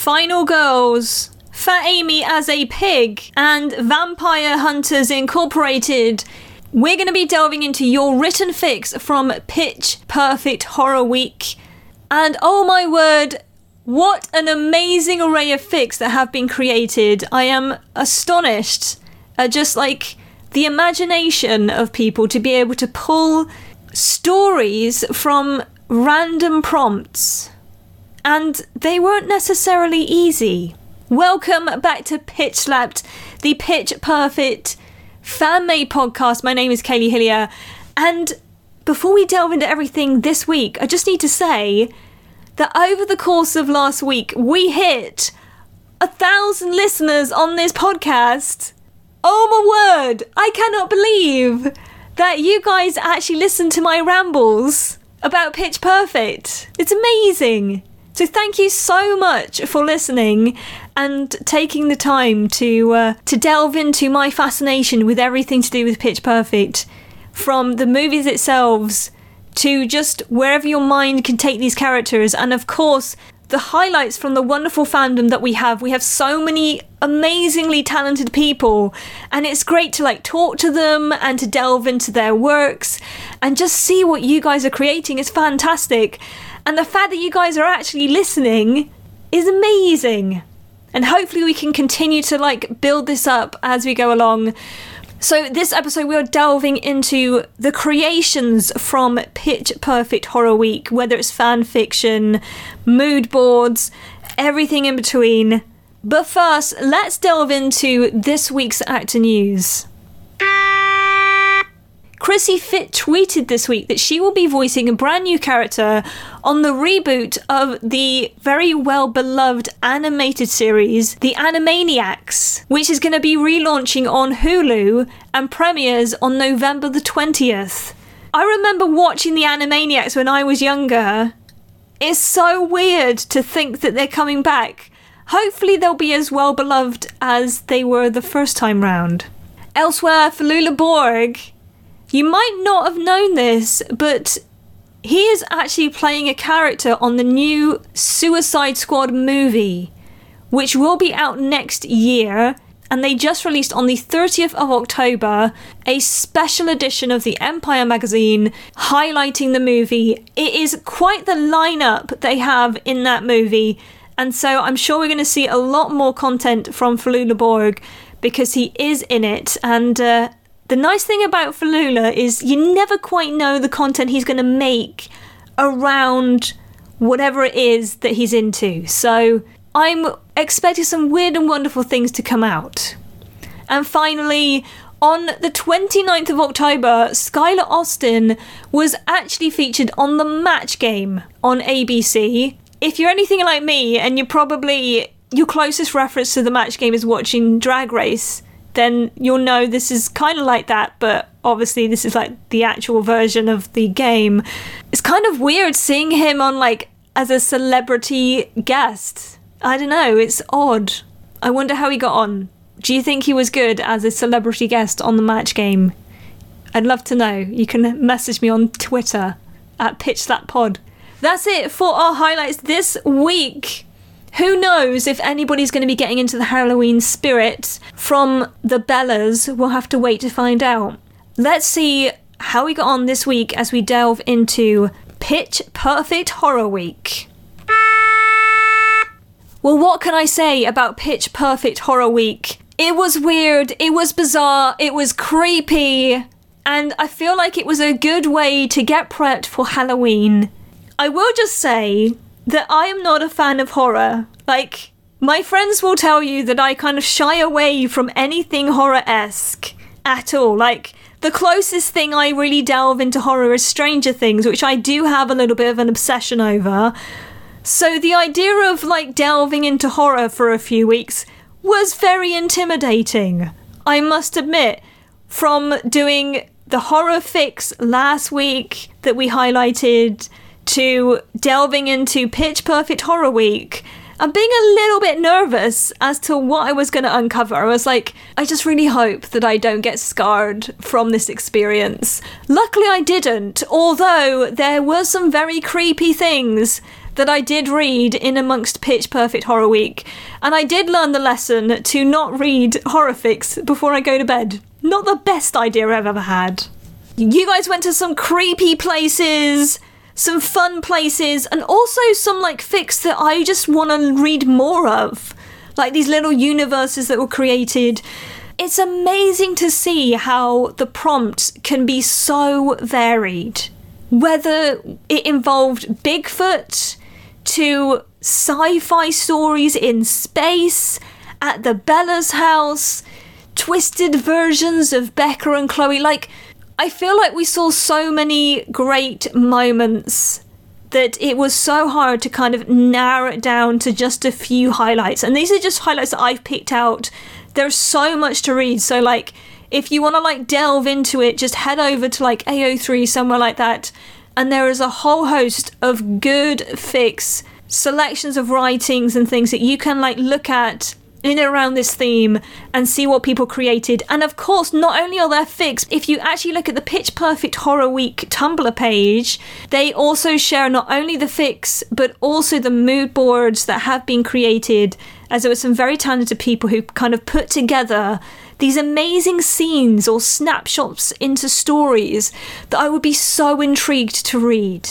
Final Girls, Fat Amy as a Pig, and Vampire Hunters Incorporated. We're going to be delving into your written fics from Pitch Perfect Horror Week. And oh my word, what an amazing array of fics that have been created. I am astonished at just like the imagination of people to be able to pull stories from random prompts. And they weren't necessarily easy. Welcome back to Pitch Slapped, the Pitch Perfect fan made podcast. My name is Kaylee Hillier. And before we delve into everything this week, I just need to say that over the course of last week, we hit a thousand listeners on this podcast. Oh my word! I cannot believe that you guys actually listen to my rambles about Pitch Perfect. It's amazing. So thank you so much for listening and taking the time to uh, to delve into my fascination with everything to do with Pitch Perfect, from the movies itself to just wherever your mind can take these characters, and of course the highlights from the wonderful fandom that we have. We have so many amazingly talented people, and it's great to like talk to them and to delve into their works and just see what you guys are creating. It's fantastic. And the fact that you guys are actually listening is amazing. And hopefully, we can continue to like build this up as we go along. So, this episode, we are delving into the creations from Pitch Perfect Horror Week, whether it's fan fiction, mood boards, everything in between. But first, let's delve into this week's actor news. Chrissie Fit tweeted this week that she will be voicing a brand new character on the reboot of the very well beloved animated series, The Animaniacs, which is going to be relaunching on Hulu and premieres on November the 20th. I remember watching The Animaniacs when I was younger. It's so weird to think that they're coming back. Hopefully, they'll be as well beloved as they were the first time round. Elsewhere, Flula Borg you might not have known this, but he is actually playing a character on the new Suicide Squad movie, which will be out next year. And they just released on the 30th of October a special edition of the Empire magazine highlighting the movie. It is quite the lineup they have in that movie. And so I'm sure we're going to see a lot more content from Flula Borg because he is in it. And uh, the nice thing about Flula is you never quite know the content he's going to make around whatever it is that he's into. So I'm expecting some weird and wonderful things to come out. And finally, on the 29th of October, Skylar Astin was actually featured on the match game on ABC. If you're anything like me and you're probably your closest reference to the match game is watching Drag Race, then you'll know this is kind of like that, but obviously this is like the actual version of the game. It's kind of weird seeing him on like as a celebrity guest. I don't know, it's odd. I wonder how he got on. Do you think he was good as a celebrity guest on the match game? I'd love to know. You can message me on Twitter at Pitch Pod. That's it for our highlights this week. Who knows if anybody's going to be getting into the Halloween spirit from the Bellas? We'll have to wait to find out. Let's see how we got on this week as we delve into Pitch Perfect Horror Week. Well, what can I say about Pitch Perfect Horror Week? It was weird, it was bizarre, it was creepy, and I feel like it was a good way to get prepped for Halloween. I will just say that I am not a fan of horror. Like, my friends will tell you that I kind of shy away from anything horror esque at all. Like, the closest thing I really delve into horror is Stranger Things, which I do have a little bit of an obsession over. So the idea of like delving into horror for a few weeks was very intimidating. I must admit, from doing the horror fics last week that we highlighted to delving into Pitch Perfect Horror Week and being a little bit nervous as to what I was going to uncover. I was like, I just really hope that I don't get scarred from this experience. Luckily, I didn't, although there were some very creepy things that I did read in amongst Pitch Perfect Horror Week, and I did learn the lesson to not read horror fics before I go to bed. Not the best idea I've ever had. You guys went to some creepy places, some fun places, and also some like fics that I just want to read more of. Like these little universes that were created. It's amazing to see how the prompt can be so varied. Whether it involved Bigfoot, to sci fi stories in space, at the Bella's house, twisted versions of Beca and Chloe. Like, I feel like we saw so many great moments that it was so hard to kind of narrow it down to just a few highlights. And these are just highlights that I've picked out. There's so much to read. So, like, if you want to like delve into it, just head over to like AO3 somewhere like that and there is a whole host of good fics selections of writings and things that you can like look at in and around this theme and see what people created. And of course, not only are there fics, if you actually look at the Pitch Perfect Horror Week Tumblr page, they also share not only the fics, but also the mood boards that have been created, as there were some very talented people who kind of put together these amazing scenes or snapshots into stories that I would be so intrigued to read.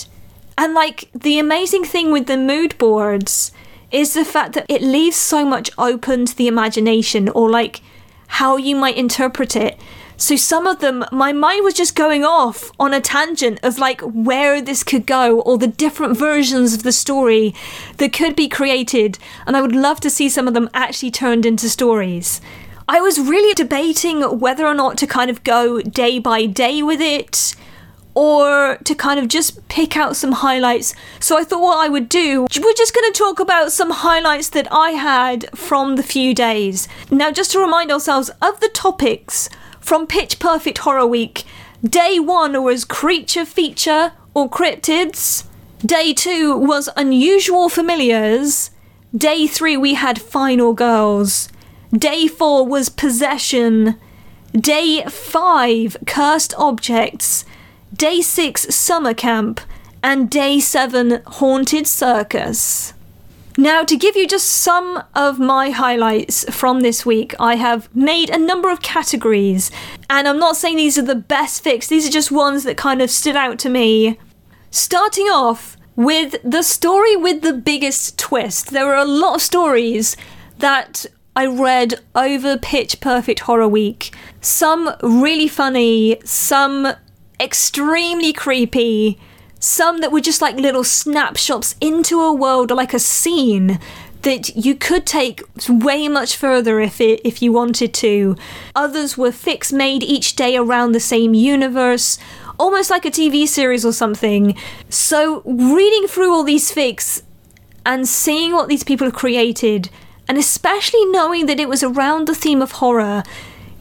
And like the amazing thing with the mood boards is the fact that it leaves so much open to the imagination or like how you might interpret it. So some of them, my mind was just going off on a tangent of like where this could go or the different versions of the story that could be created. And I would love to see some of them actually turned into stories. I was really debating whether or not to kind of go day by day with it or to kind of just pick out some highlights. So I thought what I would do, we're just going to talk about some highlights that I had from the few days. Now, just to remind ourselves of the topics from Pitch Perfect Horror Week, day one was creature feature or cryptids, day two was unusual familiars, day three we had final girls. Day 4 was possession. Day 5, cursed objects. Day 6, summer camp. And day 7, haunted circus. Now, to give you just some of my highlights from this week, I have made a number of categories. And I'm not saying these are the best fics, these are just ones that kind of stood out to me. Starting off with the story with the biggest twist. There are a lot of stories that I read over Pitch Perfect Horror Week. Some really funny, some extremely creepy, some that were just like little snapshots into a world or like a scene that you could take way much further if it if you wanted to. Others were fics made each day around the same universe, almost like a TV series or something. So reading through all these fics and seeing what these people have created and especially knowing that it was around the theme of horror,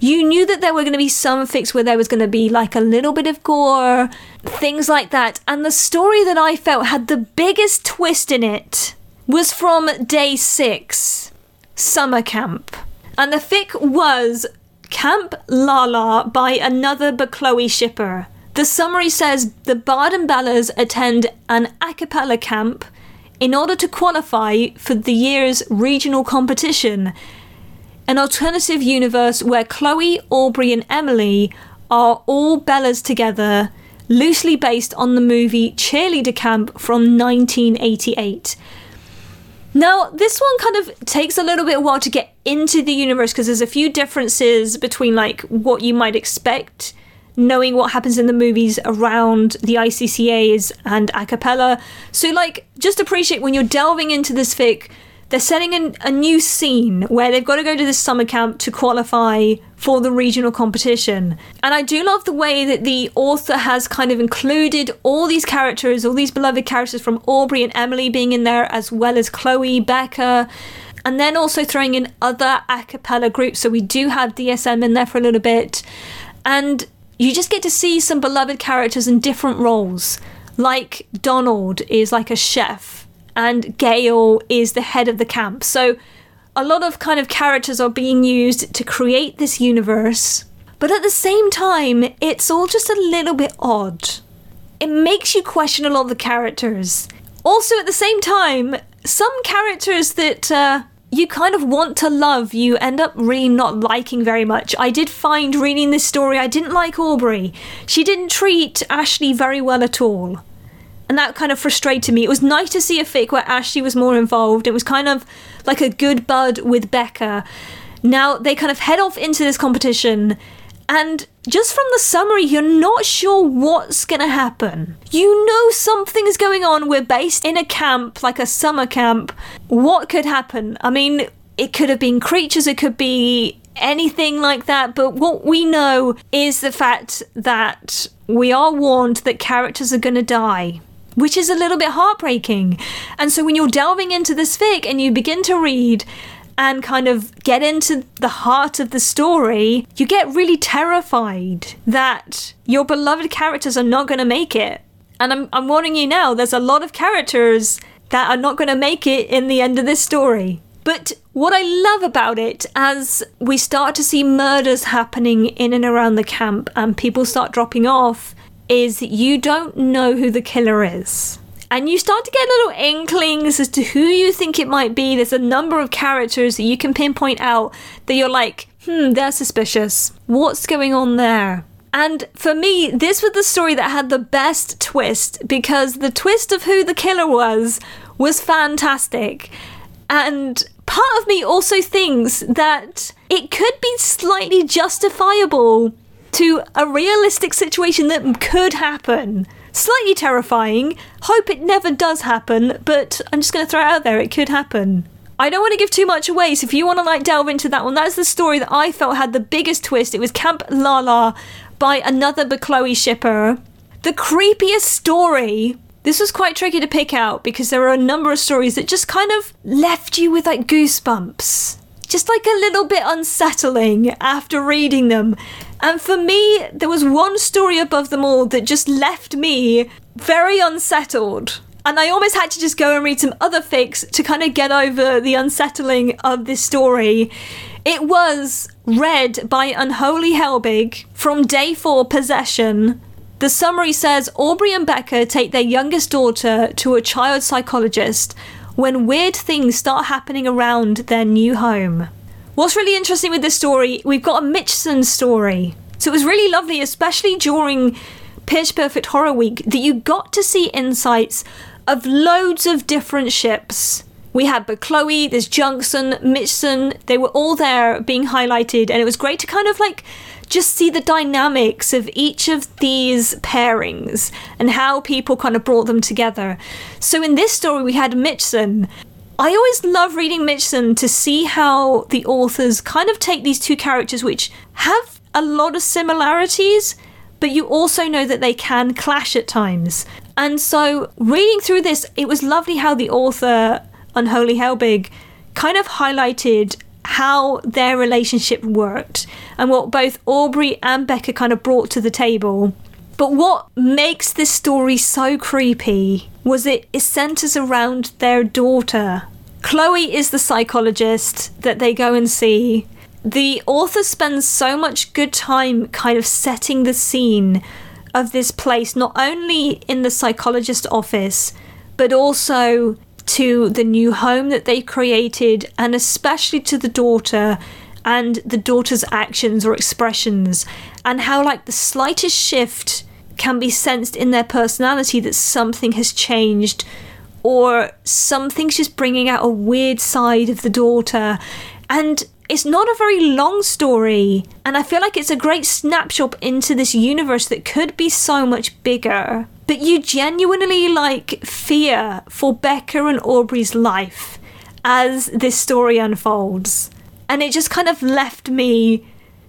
you knew that there were going to be some fics where there was going to be like a little bit of gore, things like that. And the story that I felt had the biggest twist in it was from day six, summer camp. And the fic was Camp Lala by another Bechloe shipper. The summary says the Barden Bellas attend an a cappella camp in order to qualify for the year's regional competition, an alternative universe where Chloe, Aubrey, and Emily are all Bellas together, loosely based on the movie Cheerleader Camp from 1988. Now, this one kind of takes a little bit of while to get into the universe because there's a few differences between like what you might expect knowing what happens in the movies around the ICCAs and a cappella. So, like, just appreciate when you're delving into this fic, they're setting in a new scene where they've got to go to this summer camp to qualify for the regional competition. And I do love the way that the author has kind of included all these characters, all these beloved characters from Aubrey and Emily being in there, as well as Chloe, Beca, and then also throwing in other a cappella groups. So we do have DSM in there for a little bit. And you just get to see some beloved characters in different roles. Like Donald is like a chef, and Gail is the head of the camp. So a lot of kind of characters are being used to create this universe. But at the same time, it's all just a little bit odd. It makes you question a lot of the characters. Also, at the same time, some characters that uh, you kind of want to love, you end up really not liking very much. I did find reading this story, I didn't like Aubrey. She didn't treat Ashley very well at all. And that kind of frustrated me. It was nice to see a fic where Ashley was more involved. It was kind of like a good bud with Beca. Now they kind of head off into this competition and just from the summary, you're not sure what's going to happen. You know something's going on. We're based in a camp, like a summer camp. What could happen? I mean, it could have been creatures, it could be anything like that, but what we know is the fact that we are warned that characters are going to die which is a little bit heartbreaking. And so when you're delving into this fic and you begin to read and kind of get into the heart of the story, you get really terrified that your beloved characters are not going to make it. And I'm, I'm warning you now, there's a lot of characters that are not going to make it in the end of this story. But what I love about it, as we start to see murders happening in and around the camp and people start dropping off, is you don't know who the killer is and you start to get little inklings as to who you think it might be. There's a number of characters that you can pinpoint out that you're like, hmm, they're suspicious. What's going on there? And for me, this was the story that had the best twist because the twist of who the killer was was fantastic. And part of me also thinks that it could be slightly justifiable to a realistic situation that could happen. Slightly terrifying. Hope it never does happen, but I'm just going to throw it out there. It could happen. I don't want to give too much away, so if you want to like delve into that one, that's the story that I felt had the biggest twist. It was Camp Lala by another Bechloe shipper. The creepiest story. This was quite tricky to pick out because there were a number of stories that just kind of left you with like goosebumps. Just like a little bit unsettling after reading them. And for me, there was one story above them all that just left me very unsettled. And I almost had to just go and read some other fics to kind of get over the unsettling of this story. It was read by Unholy Helbig from Day 4 Possession. The summary says Aubrey and Beca take their youngest daughter to a child psychologist when weird things start happening around their new home. What's really interesting with this story, we've got a Mitchson story. So it was really lovely, especially during Pitch Perfect Horror Week, that you got to see insights of loads of different ships. We had Bechloe, there's Junction, Mitchson, they were all there being highlighted, and it was great to kind of like just see the dynamics of each of these pairings and how people kind of brought them together. So in this story, we had Mitchson. I always love reading Mitchson to see how the authors kind of take these two characters, which have a lot of similarities, but you also know that they can clash at times. And so, reading through this, it was lovely how the author, Unholy Helbig, kind of highlighted how their relationship worked and what both Aubrey and Beca kind of brought to the table. But what makes this story so creepy was it, it centers around their daughter. Chloe is the psychologist that they go and see. The author spends so much good time kind of setting the scene of this place, not only in the psychologist office, but also to the new home that they created, and especially to the daughter and the daughter's actions or expressions, and how, like, the slightest shift can be sensed in their personality that something has changed or something's just bringing out a weird side of the daughter. And it's not a very long story, and I feel like it's a great snapshot into this universe that could be so much bigger. But you genuinely like fear for Beca and Aubrey's life as this story unfolds. And it just kind of left me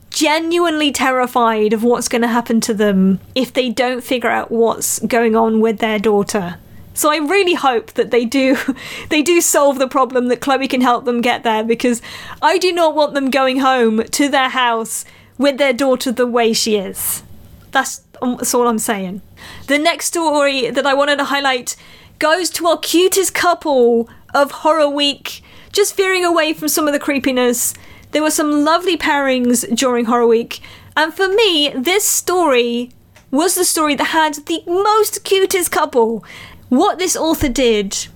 genuinely terrified of what's going to happen to them if they don't figure out what's going on with their daughter. So I really hope that they do they do solve the problem that Chloe can help them get there because I do not want them going home to their house with their daughter the way she is. That's, um, that's all I'm saying. The next story that I wanted to highlight goes to our cutest couple of Horror Week, just veering away from some of the creepiness there were some lovely pairings during Horror Week, and for me, this story was the story that had the most cutest couple. what this author did.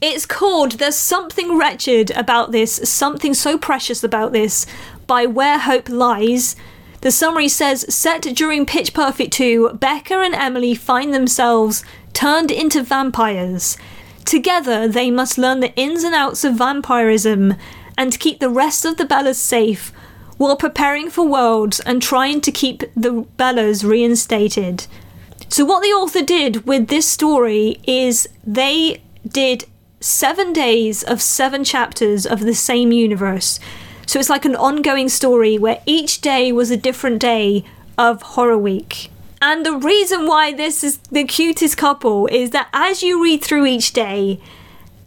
It's called There's Something Wretched About This, Something So Precious About This by Where Hope Lies. The summary says Set during Pitch Perfect 2, Beca and Emily find themselves turned into vampires. Together, they must learn the ins and outs of vampirism and keep the rest of the Bellas safe while preparing for Worlds and trying to keep the Bellas reinstated. So, what the author did with this story is they did seven days of seven chapters of the same universe. So, it's like an ongoing story where each day was a different day of Horror Week. And the reason why this is the cutest couple is that as you read through each day,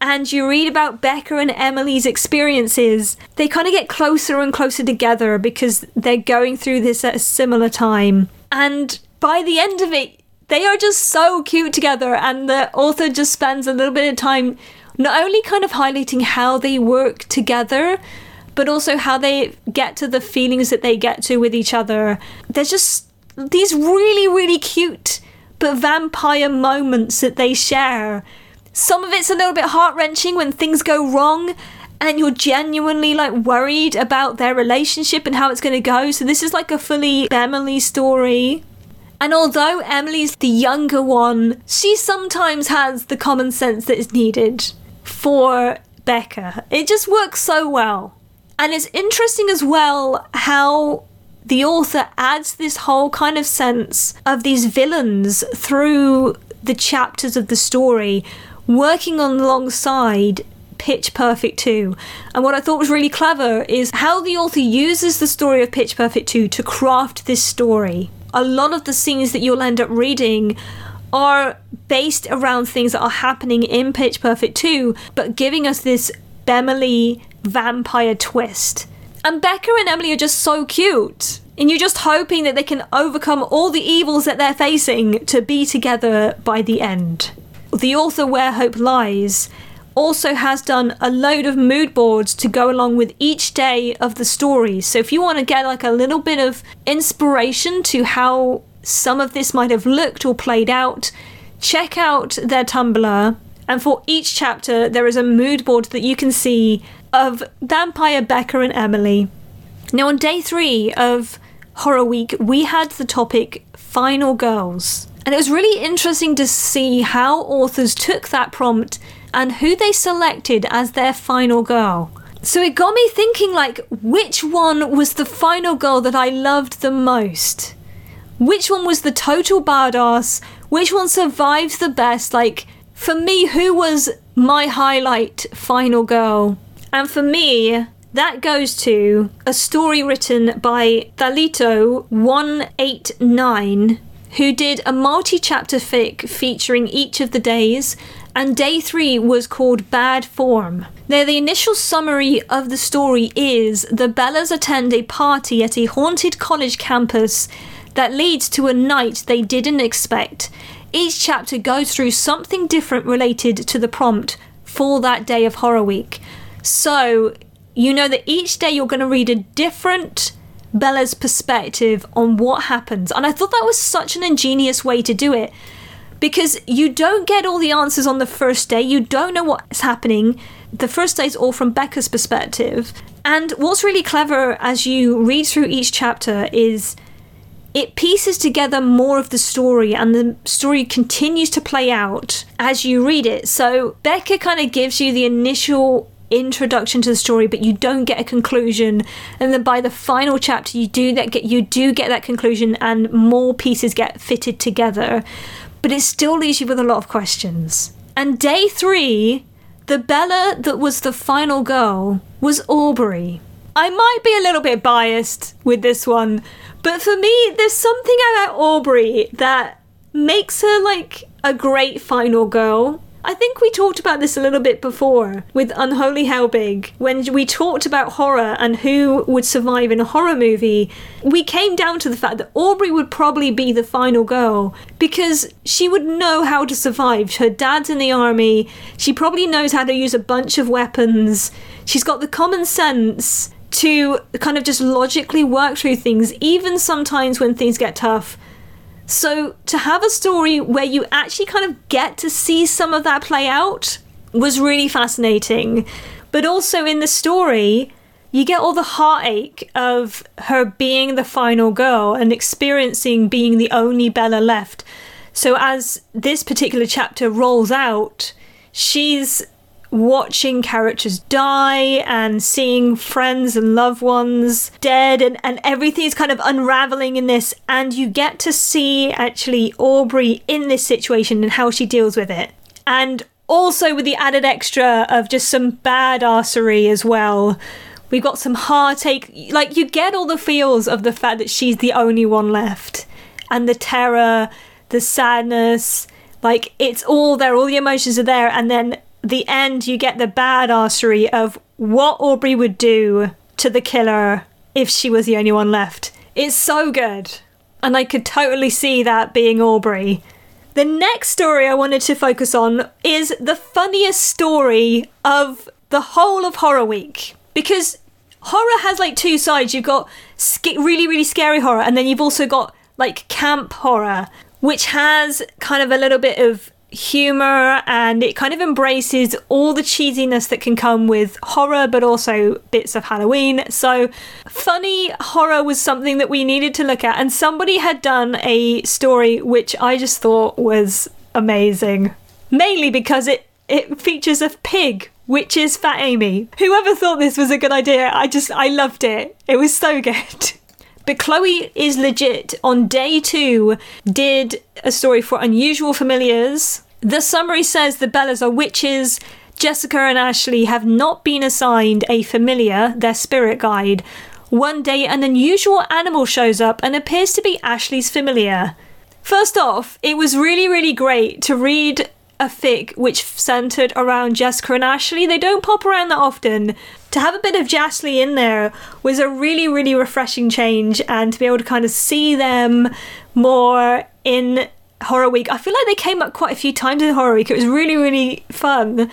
and you read about Beca and Emily's experiences, they kind of get closer and closer together because they're going through this at a similar time. And by the end of it, they are just so cute together, and the author just spends a little bit of time not only kind of highlighting how they work together, but also how they get to the feelings that they get to with each other. There's just these really, really cute but vampire moments that they share. Some of it's a little bit heart wrenching when things go wrong and you're genuinely like worried about their relationship and how it's going to go. So, this is like a fully Emily story. And although Emily's the younger one, she sometimes has the common sense that is needed for Beca. It just works so well. And it's interesting as well how the author adds this whole kind of sense of these villains through the chapters of the story, working on alongside Pitch Perfect 2. And what I thought was really clever is how the author uses the story of Pitch Perfect 2 to craft this story a lot of the scenes that you'll end up reading are based around things that are happening in Pitch Perfect 2, but giving us this Bemily vampire twist. And Beca and Emily are just so cute. And you're just hoping that they can overcome all the evils that they're facing to be together by the end. The author Where Hope Lies also has done a load of mood boards to go along with each day of the story. So if you want to get like a little bit of inspiration to how some of this might have looked or played out, check out their Tumblr. And for each chapter, there is a mood board that you can see of Vampire Beca and Emily. Now, on day three of Horror Week, we had the topic Final Girls. And it was really interesting to see how authors took that prompt and who they selected as their final girl. So it got me thinking like which one was the final girl that I loved the most? Which one was the total badass? Which one survived the best? Like for me, who was my highlight final girl? And for me, that goes to a story written by Thalito189, who did a multi chapter fic featuring each of the days and day three was called Bad Form. Now, the initial summary of the story is the Bellas attend a party at a haunted college campus that leads to a night they didn't expect. Each chapter goes through something different related to the prompt for that day of Horror Week. So, you know that each day you're going to read a different Bella's perspective on what happens. And I thought that was such an ingenious way to do it because you don't get all the answers on the first day. You don't know what's happening. The first day is all from Beca's perspective. And what's really clever as you read through each chapter is it pieces together more of the story and the story continues to play out as you read it. So Beca kind of gives you the initial introduction to the story but you don't get a conclusion and then by the final chapter you do that get you do get that conclusion and more pieces get fitted together but it still leaves you with a lot of questions. And day three, the Bella that was the final girl was Aubrey. I might be a little bit biased with this one, but for me, there's something about Aubrey that makes her like a great final girl. I think we talked about this a little bit before with Unholy Helbig. When we talked about horror and who would survive in a horror movie, we came down to the fact that Aubrey would probably be the final girl because she would know how to survive. Her dad's in the army, she probably knows how to use a bunch of weapons, she's got the common sense to kind of just logically work through things, even sometimes when things get tough So to have a story where you actually kind of get to see some of that play out was really fascinating. But also in the story, you get all the heartache of her being the final girl and experiencing being the only Bella left. So as this particular chapter rolls out, she's watching characters die and seeing friends and loved ones dead and, and everything's kind of unraveling in this and you get to see actually Aubrey in this situation and how she deals with it. And also with the added extra of just some badassery as well. We've got some heartache. Like, you get all the feels of the fact that she's the only one left. And the terror, the sadness. Like, it's all there. All the emotions are there. And then the end, you get the bad badassery of what Aubrey would do to the killer if she was the only one left. It's so good. And I could totally see that being Aubrey. The next story I wanted to focus on is the funniest story of the whole of Horror Week. Because horror has like two sides. You've got sc- really, really scary horror, and then you've also got like camp horror, which has kind of a little bit of humor and it kind of embraces all the cheesiness that can come with horror but also bits of Halloween. So funny horror was something that we needed to look at and somebody had done a story which I just thought was amazing. Mainly because it it features a pig which is Fat Amy. Whoever thought this was a good idea, I just I loved it. It was so good. Bechloe is legit on day two, did a story for Unusual Familiars. The summary says the Bellas are witches. Jessica and Ashley have not been assigned a familiar, their spirit guide. One day, an unusual animal shows up and appears to be Ashley's familiar. First off, it was really, really great to read a fic which centered around Jessica and Ashley. They don't pop around that often. To have a bit of Jasly in there was a really, really refreshing change, and to be able to kind of see them more in Horror Week. I feel like they came up quite a few times in Horror Week. It was really, really fun.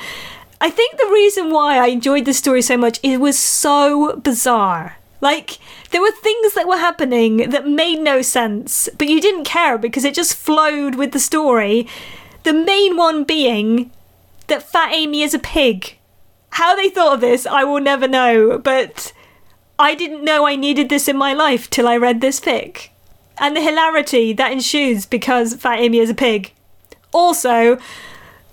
I think the reason why I enjoyed this story so much it was so bizarre. Like there were things that were happening that made no sense, but you didn't care because it just flowed with the story. The main one being that Fat Amy is a pig. How they thought of this, I will never know, but I didn't know I needed this in my life till I read this fic. And the hilarity that ensues because Fat Amy is a pig. Also,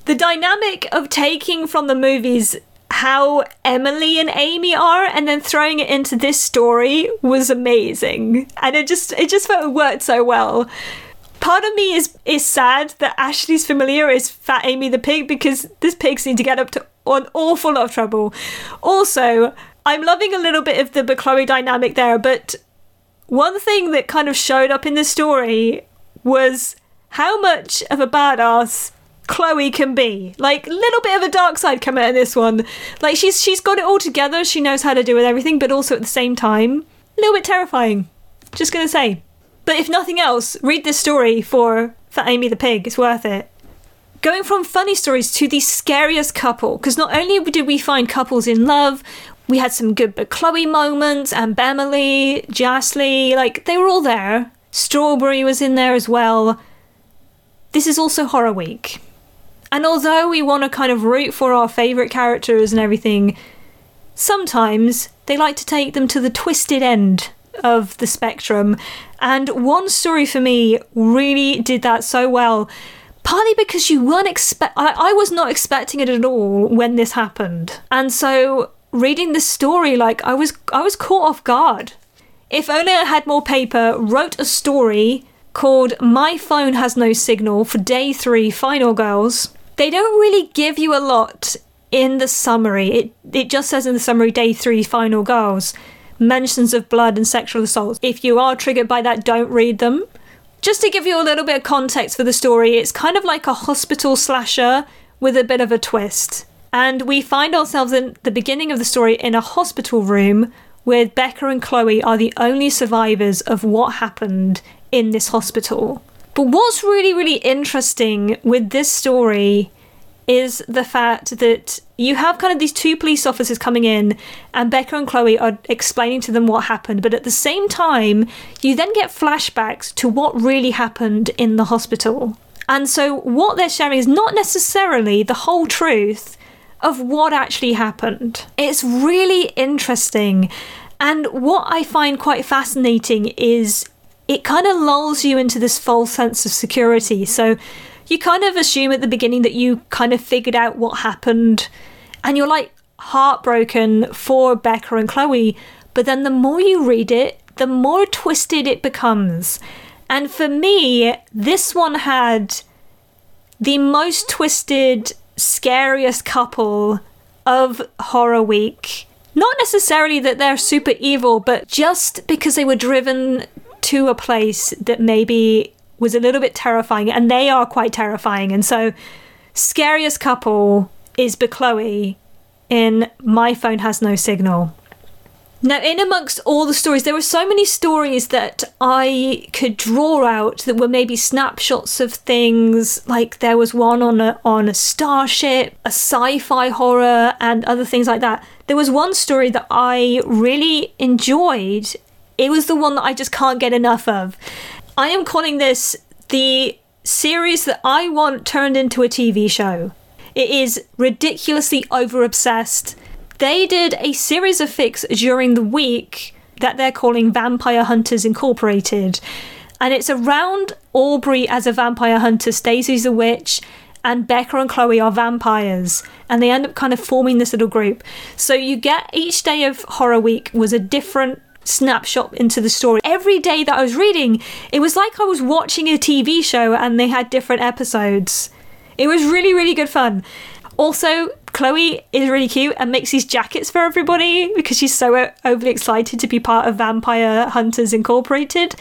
the dynamic of taking from the movies how Emily and Amy are and then throwing it into this story was amazing. And it just it just felt it worked so well part of me is is sad that Ashley's familiar is Fat Amy the pig because this pig seemed to get up to an awful lot of trouble. Also, I'm loving a little bit of the Chloe dynamic there, but one thing that kind of showed up in the story was how much of a badass Chloe can be. Like little bit of a dark side coming out in this one. Like she's she's got it all together. She knows how to do with everything, but also at the same time, a little bit terrifying. Just gonna say. But if nothing else, read this story for for Amy the pig. It's worth it. Going from funny stories to the scariest couple, because not only did we find couples in love, we had some good Bechloe moments, and Bemily, Jasly, like they were all there. Strawberry was in there as well. This is also Horror Week. And although we want to kind of root for our favourite characters and everything, sometimes they like to take them to the twisted end of the spectrum. And one story for me really did that so well. Partly because you weren't expect I, I was not expecting it at all when this happened. And so reading the story, like I was I was caught off guard. If only I had more paper, wrote a story called My Phone Has No Signal for Day 3 Final Girls. They don't really give you a lot in the summary. It it just says in the summary Day 3 Final Girls mentions of blood and sexual assault. If you are triggered by that, don't read them. Just to give you a little bit of context for the story, it's kind of like a hospital slasher with a bit of a twist. And we find ourselves in the beginning of the story in a hospital room where Beca and Chloe are the only survivors of what happened in this hospital. But what's really, really interesting with this story is the fact that you have kind of these two police officers coming in, and Beca and Chloe are explaining to them what happened, but at the same time, you then get flashbacks to what really happened in the hospital. And so, what they're sharing is not necessarily the whole truth of what actually happened. It's really interesting. And what I find quite fascinating is it kind of lulls you into this false sense of security. So, you kind of assume at the beginning that you kind of figured out what happened and you're like heartbroken for Beca and Chloe. But then the more you read it, the more twisted it becomes. And for me, this one had the most twisted, scariest couple of Horror Week. Not necessarily that they're super evil, but just because they were driven to a place that maybe was a little bit terrifying, and they are quite terrifying. And so, scariest couple is Chloe in My Phone Has No Signal. Now, in amongst all the stories, there were so many stories that I could draw out that were maybe snapshots of things. Like there was one on a on a starship, a sci-fi horror, and other things like that. There was one story that I really enjoyed. It was the one that I just can't get enough of. I am calling this the series that I want turned into a TV show. It is ridiculously over obsessed. They did a series of fics during the week that they're calling Vampire Hunters Incorporated. And it's around Aubrey as a vampire hunter, Stacie's a witch, and Beca and Chloe are vampires. And they end up kind of forming this little group. So you get each day of Horror Week was a different snapshot into the story. Every day that I was reading, it was like I was watching a TV show and they had different episodes. It was really, really good fun. Also, Chloe is really cute and makes these jackets for everybody because she's so overly excited to be part of Vampire Hunters Incorporated.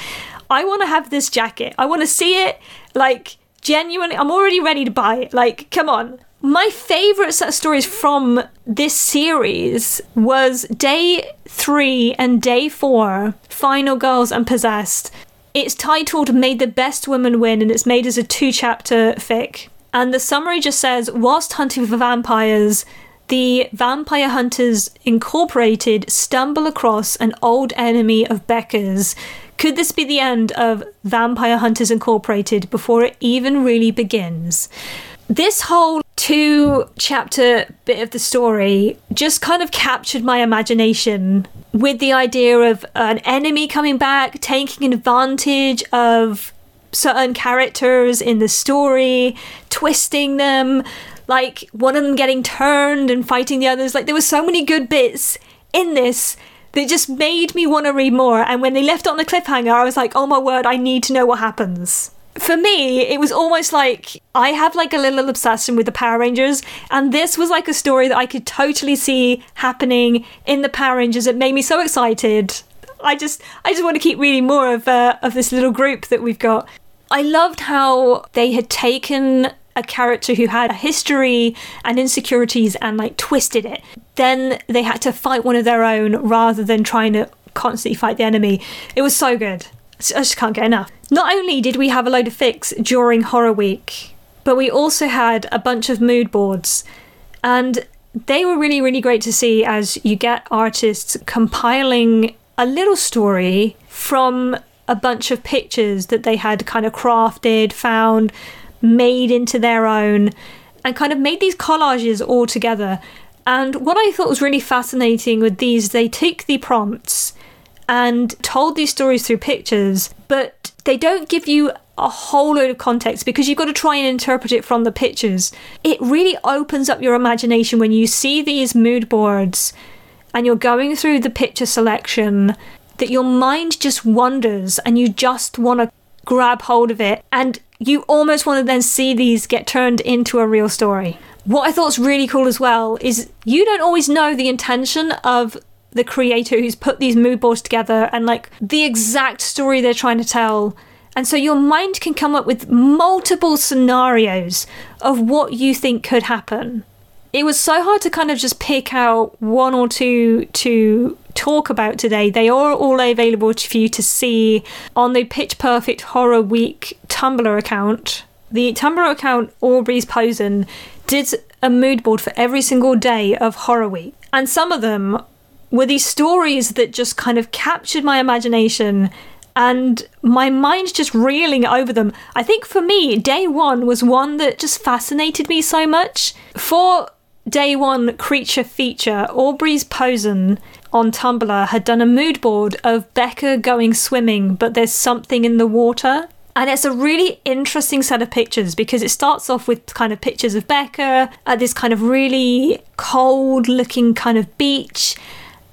I want to have this jacket. I want to see it like genuinely. I'm already ready to buy it. Like, come on. My favourite set of stories from this series was day three and day four, Final Girls and Possessed. It's titled May the Best Woman Win and it's made as a two chapter fic. And the summary just says Whilst hunting for vampires, the Vampire Hunters Incorporated stumble across an old enemy of Beca's. Could this be the end of Vampire Hunters Incorporated before it even really begins? This whole two chapter bit of the story just kind of captured my imagination with the idea of an enemy coming back, taking advantage of certain characters in the story, twisting them, like one of them getting turned and fighting the others. Like there were so many good bits in this that just made me want to read more. And when they left on a cliffhanger, I was like, oh my word, I need to know what happens for me, it was almost like I have like a little obsession with the Power Rangers, and this was like a story that I could totally see happening in the Power Rangers. It made me so excited. I just, I just want to keep reading more of uh, of this little group that we've got. I loved how they had taken a character who had a history and insecurities and like twisted it. Then they had to fight one of their own rather than trying to constantly fight the enemy. It was so good. I just can't get enough. Not only did we have a load of fics during Horror Week, but we also had a bunch of mood boards. And they were really, really great to see as you get artists compiling a little story from a bunch of pictures that they had kind of crafted, found, made into their own, and kind of made these collages all together. And what I thought was really fascinating with these, they took the prompts and told these stories through pictures, but they don't give you a whole load of context because you've got to try and interpret it from the pictures. It really opens up your imagination when you see these mood boards and you're going through the picture selection that your mind just wanders and you just want to grab hold of it and you almost want to then see these get turned into a real story. What I thought was really cool as well is you don't always know the intention of the creator who's put these mood boards together and like the exact story they're trying to tell. And so your mind can come up with multiple scenarios of what you think could happen. It was so hard to kind of just pick out one or two to talk about today. They are all available for you to see on the Pitch Perfect Horror Week Tumblr account. The Tumblr account Aubrey's Posen did a mood board for every single day of Horror Week. And some of them were these stories that just kind of captured my imagination and my mind just reeling over them. I think for me, day one was one that just fascinated me so much. For day one creature feature, Aubrey's Posen on Tumblr had done a mood board of Beca going swimming, but there's something in the water. And it's a really interesting set of pictures because it starts off with kind of pictures of Beca at this kind of really cold looking kind of beach.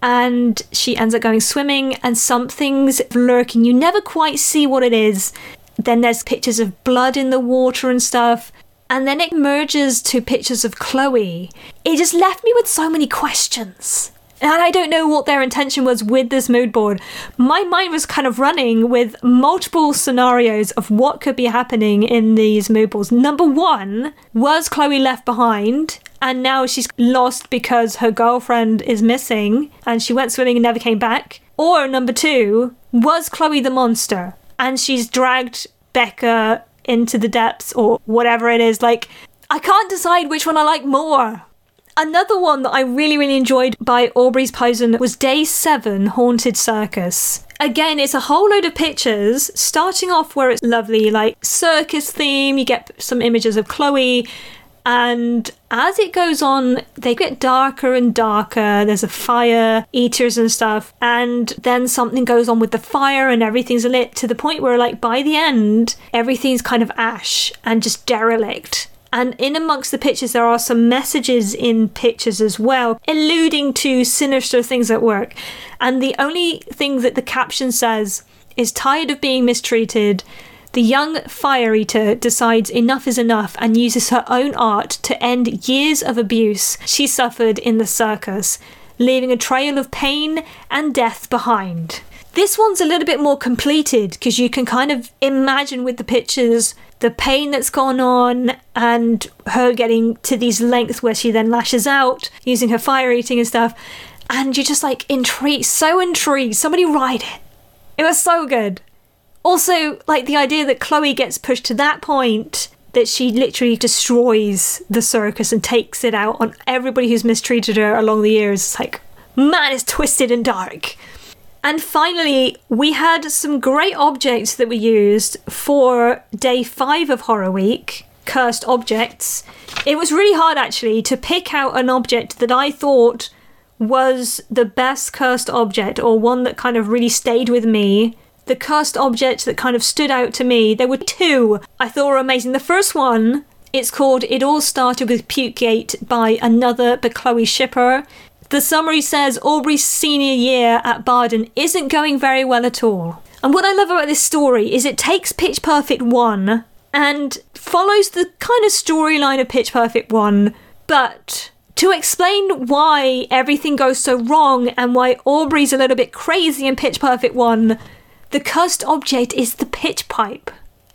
And she ends up going swimming, and something's lurking. You never quite see what it is. Then there's pictures of blood in the water and stuff. And then it merges to pictures of Chloe. It just left me with so many questions. And I don't know what their intention was with this mood board. My mind was kind of running with multiple scenarios of what could be happening in these mood boards. Number one, was Chloe left behind? And now she's lost because her girlfriend is missing and she went swimming and never came back. Or number two, was Chloe the monster? And she's dragged Beca into the depths or whatever it is. Like, I can't decide which one I like more. Another one that I really, really enjoyed by Aubrey's Poison was Day 7 Haunted Circus. Again, it's a whole load of pictures, starting off where it's lovely, like circus theme. You get some images of Chloe, and as it goes on, they get darker and darker. There's a fire, eaters and stuff, and then something goes on with the fire, and everything's lit to the point where, like, by the end, everything's kind of ash and just derelict. And in amongst the pictures, there are some messages in pictures as well, alluding to sinister things at work. And the only thing that the caption says is tired of being mistreated. The young fire eater decides enough is enough and uses her own art to end years of abuse she suffered in the circus, leaving a trail of pain and death behind. This one's a little bit more completed because you can kind of imagine with the pictures the pain that's gone on and her getting to these lengths where she then lashes out using her fire eating and stuff. And you're just like intrigued, so intrigued. Somebody write it. It was so good. Also, like the idea that Chloe gets pushed to that point that she literally destroys the circus and takes it out on everybody who's mistreated her along the years. It's like, man, it's twisted and dark. And finally, we had some great objects that we used for day five of Horror Week cursed objects. It was really hard actually to pick out an object that I thought was the best cursed object or one that kind of really stayed with me. The cursed object that kind of stood out to me, there were two I thought were amazing. The first one, it's called It All Started with Pukegate by another Bechloe shipper. The summary says Aubrey's senior year at Barden isn't going very well at all. And what I love about this story is it takes Pitch Perfect 1 and follows the kind of storyline of Pitch Perfect 1, but to explain why everything goes so wrong and why Aubrey's a little bit crazy in Pitch Perfect 1, the cursed object is the pitch pipe.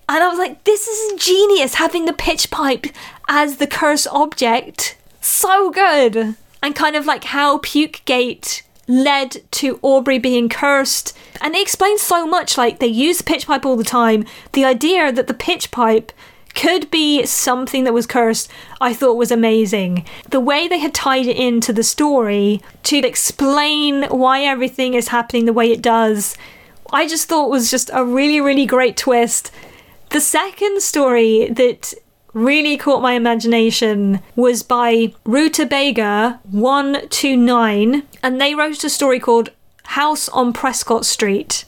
And I was like, this is genius having the pitch pipe as the cursed object. So good and kind of like how Pukegate led to Aubrey being cursed. And it explains so much. Like they use the pitch pipe all the time. The idea that the pitch pipe could be something that was cursed, I thought was amazing. The way they had tied it into the story to explain why everything is happening the way it does, I just thought was just a really, really great twist. The second story that really caught my imagination was by Rutabaga 129, and they wrote a story called House on Prescott Street.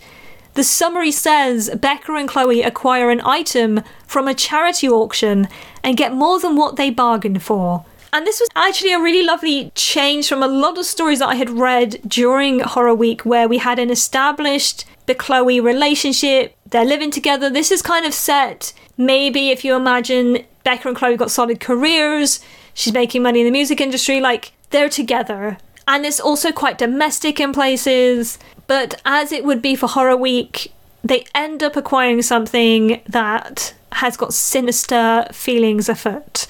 The summary says Beca and Chloe acquire an item from a charity auction and get more than what they bargained for. And this was actually a really lovely change from a lot of stories that I had read during Horror Week where we had an established Bechloe relationship, they're living together. This is kind of set maybe if you imagine Beca and Chloe got solid careers, she's making money in the music industry, like they're together. And it's also quite domestic in places, but as it would be for Horror Week, they end up acquiring something that has got sinister feelings afoot.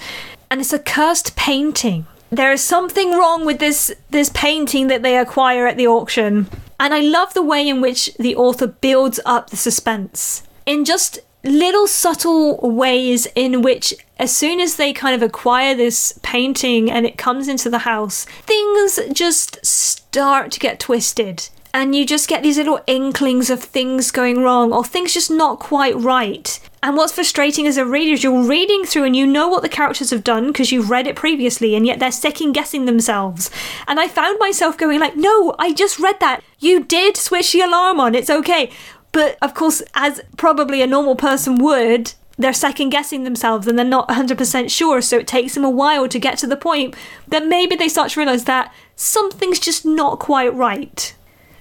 And it's a cursed painting. There is something wrong with this this painting that they acquire at the auction. And I love the way in which the author builds up the suspense. In just little subtle ways in which as soon as they kind of acquire this painting and it comes into the house, things just start to get twisted. And you just get these little inklings of things going wrong or things just not quite right. And what's frustrating as a reader is you're reading through and you know what the characters have done because you've read it previously, and yet they're second guessing themselves. And I found myself going like, "No, I just read that. You did switch the alarm on. It's okay." But of course, as probably a normal person would, they're second guessing themselves and they're not 100% sure. So it takes them a while to get to the point that maybe they start to realize that something's just not quite right.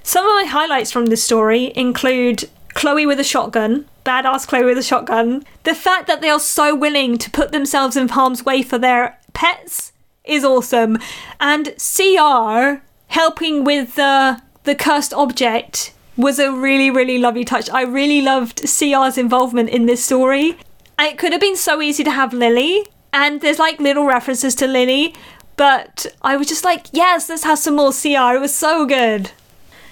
Some of my highlights from this story include Chloe with a shotgun, badass Chloe with a shotgun. The fact that they are so willing to put themselves in harm's way for their pets is awesome. And CR helping with the the cursed object was a really, really lovely touch. I really loved CR's involvement in this story. It could have been so easy to have Lily, and there's like little references to Lily, but I was just like, yes, let's have some more CR. It was so good.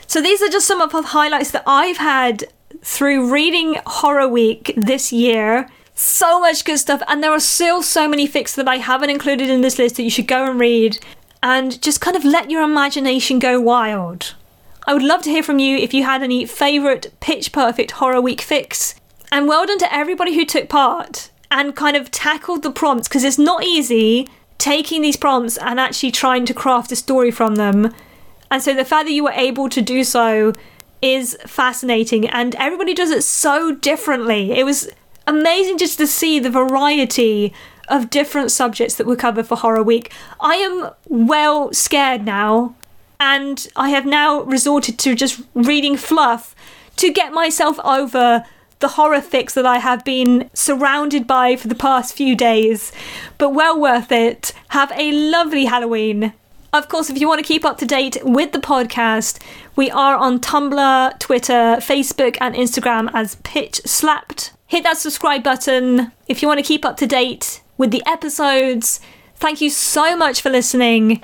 So these are just some of the highlights that I've had through reading Horror Week this year. So much good stuff, and there are still so many fics that I haven't included in this list that you should go and read and just kind of let your imagination go wild. I would love to hear from you if you had any favourite pitch perfect horror week fics. And well done to everybody who took part and kind of tackled the prompts because it's not easy taking these prompts and actually trying to craft a story from them. And so the fact that you were able to do so is fascinating and everybody does it so differently. It was amazing just to see the variety of different subjects that were covered for Horror Week. I am well scared now and I have now resorted to just reading fluff to get myself over the horror fix that I have been surrounded by for the past few days. But well worth it. Have a lovely Halloween. Of course, if you want to keep up to date with the podcast, we are on Tumblr, Twitter, Facebook, and Instagram as Pitch Slapped. Hit that subscribe button if you want to keep up to date with the episodes. Thank you so much for listening